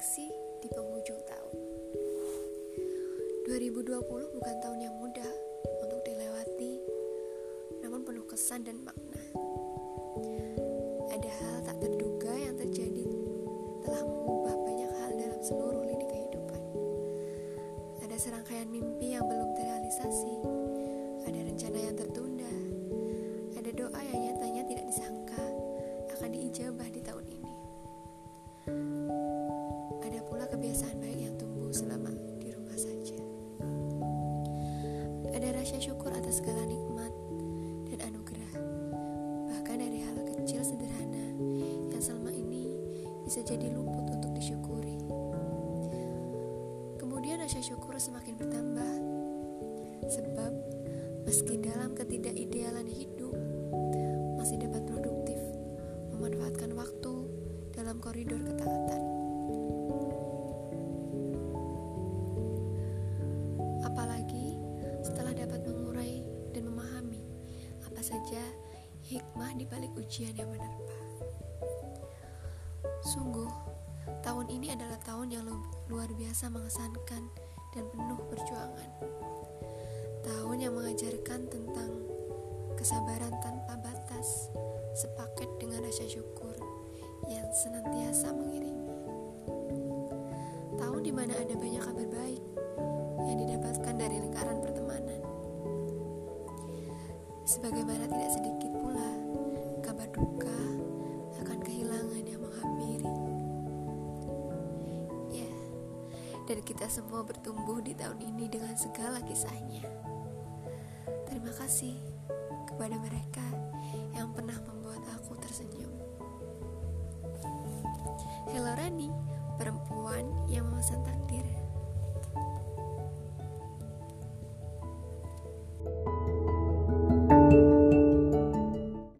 refleksi di penghujung tahun. 2020 bukan tahun yang mudah untuk dilewati, namun penuh kesan dan makna. Ada hal tak terduga yang terjadi telah mengubah banyak hal dalam seluruh lini kehidupan. Ada serangkaian mimpi yang belum terrealisasi, ada rencana yang tertunda, ada doa yang nyatanya tidak disangka akan diijabah di tahun ini. Kebiasaan baik yang tumbuh selama di rumah saja. Ada rasa syukur atas segala nikmat dan anugerah. Bahkan dari hal kecil sederhana yang selama ini bisa jadi luput untuk disyukuri. Kemudian rasa syukur semakin bertambah. Sebab meski dalam ketidakidealan hidup masih dapat apa saja hikmah di balik ujian yang menerpa. Sungguh, tahun ini adalah tahun yang luar biasa mengesankan dan penuh perjuangan. Tahun yang mengajarkan tentang kesabaran tanpa batas, sepaket dengan rasa syukur yang senantiasa mengiringi. Tahun di mana ada banyak kabar baik yang didapatkan dari Sebagaimana tidak sedikit pula kabar duka akan kehilangan yang menghampiri. Ya, dan kita semua bertumbuh di tahun ini dengan segala kisahnya. Terima kasih kepada mereka yang pernah membuat aku tersenyum. Hello Rani,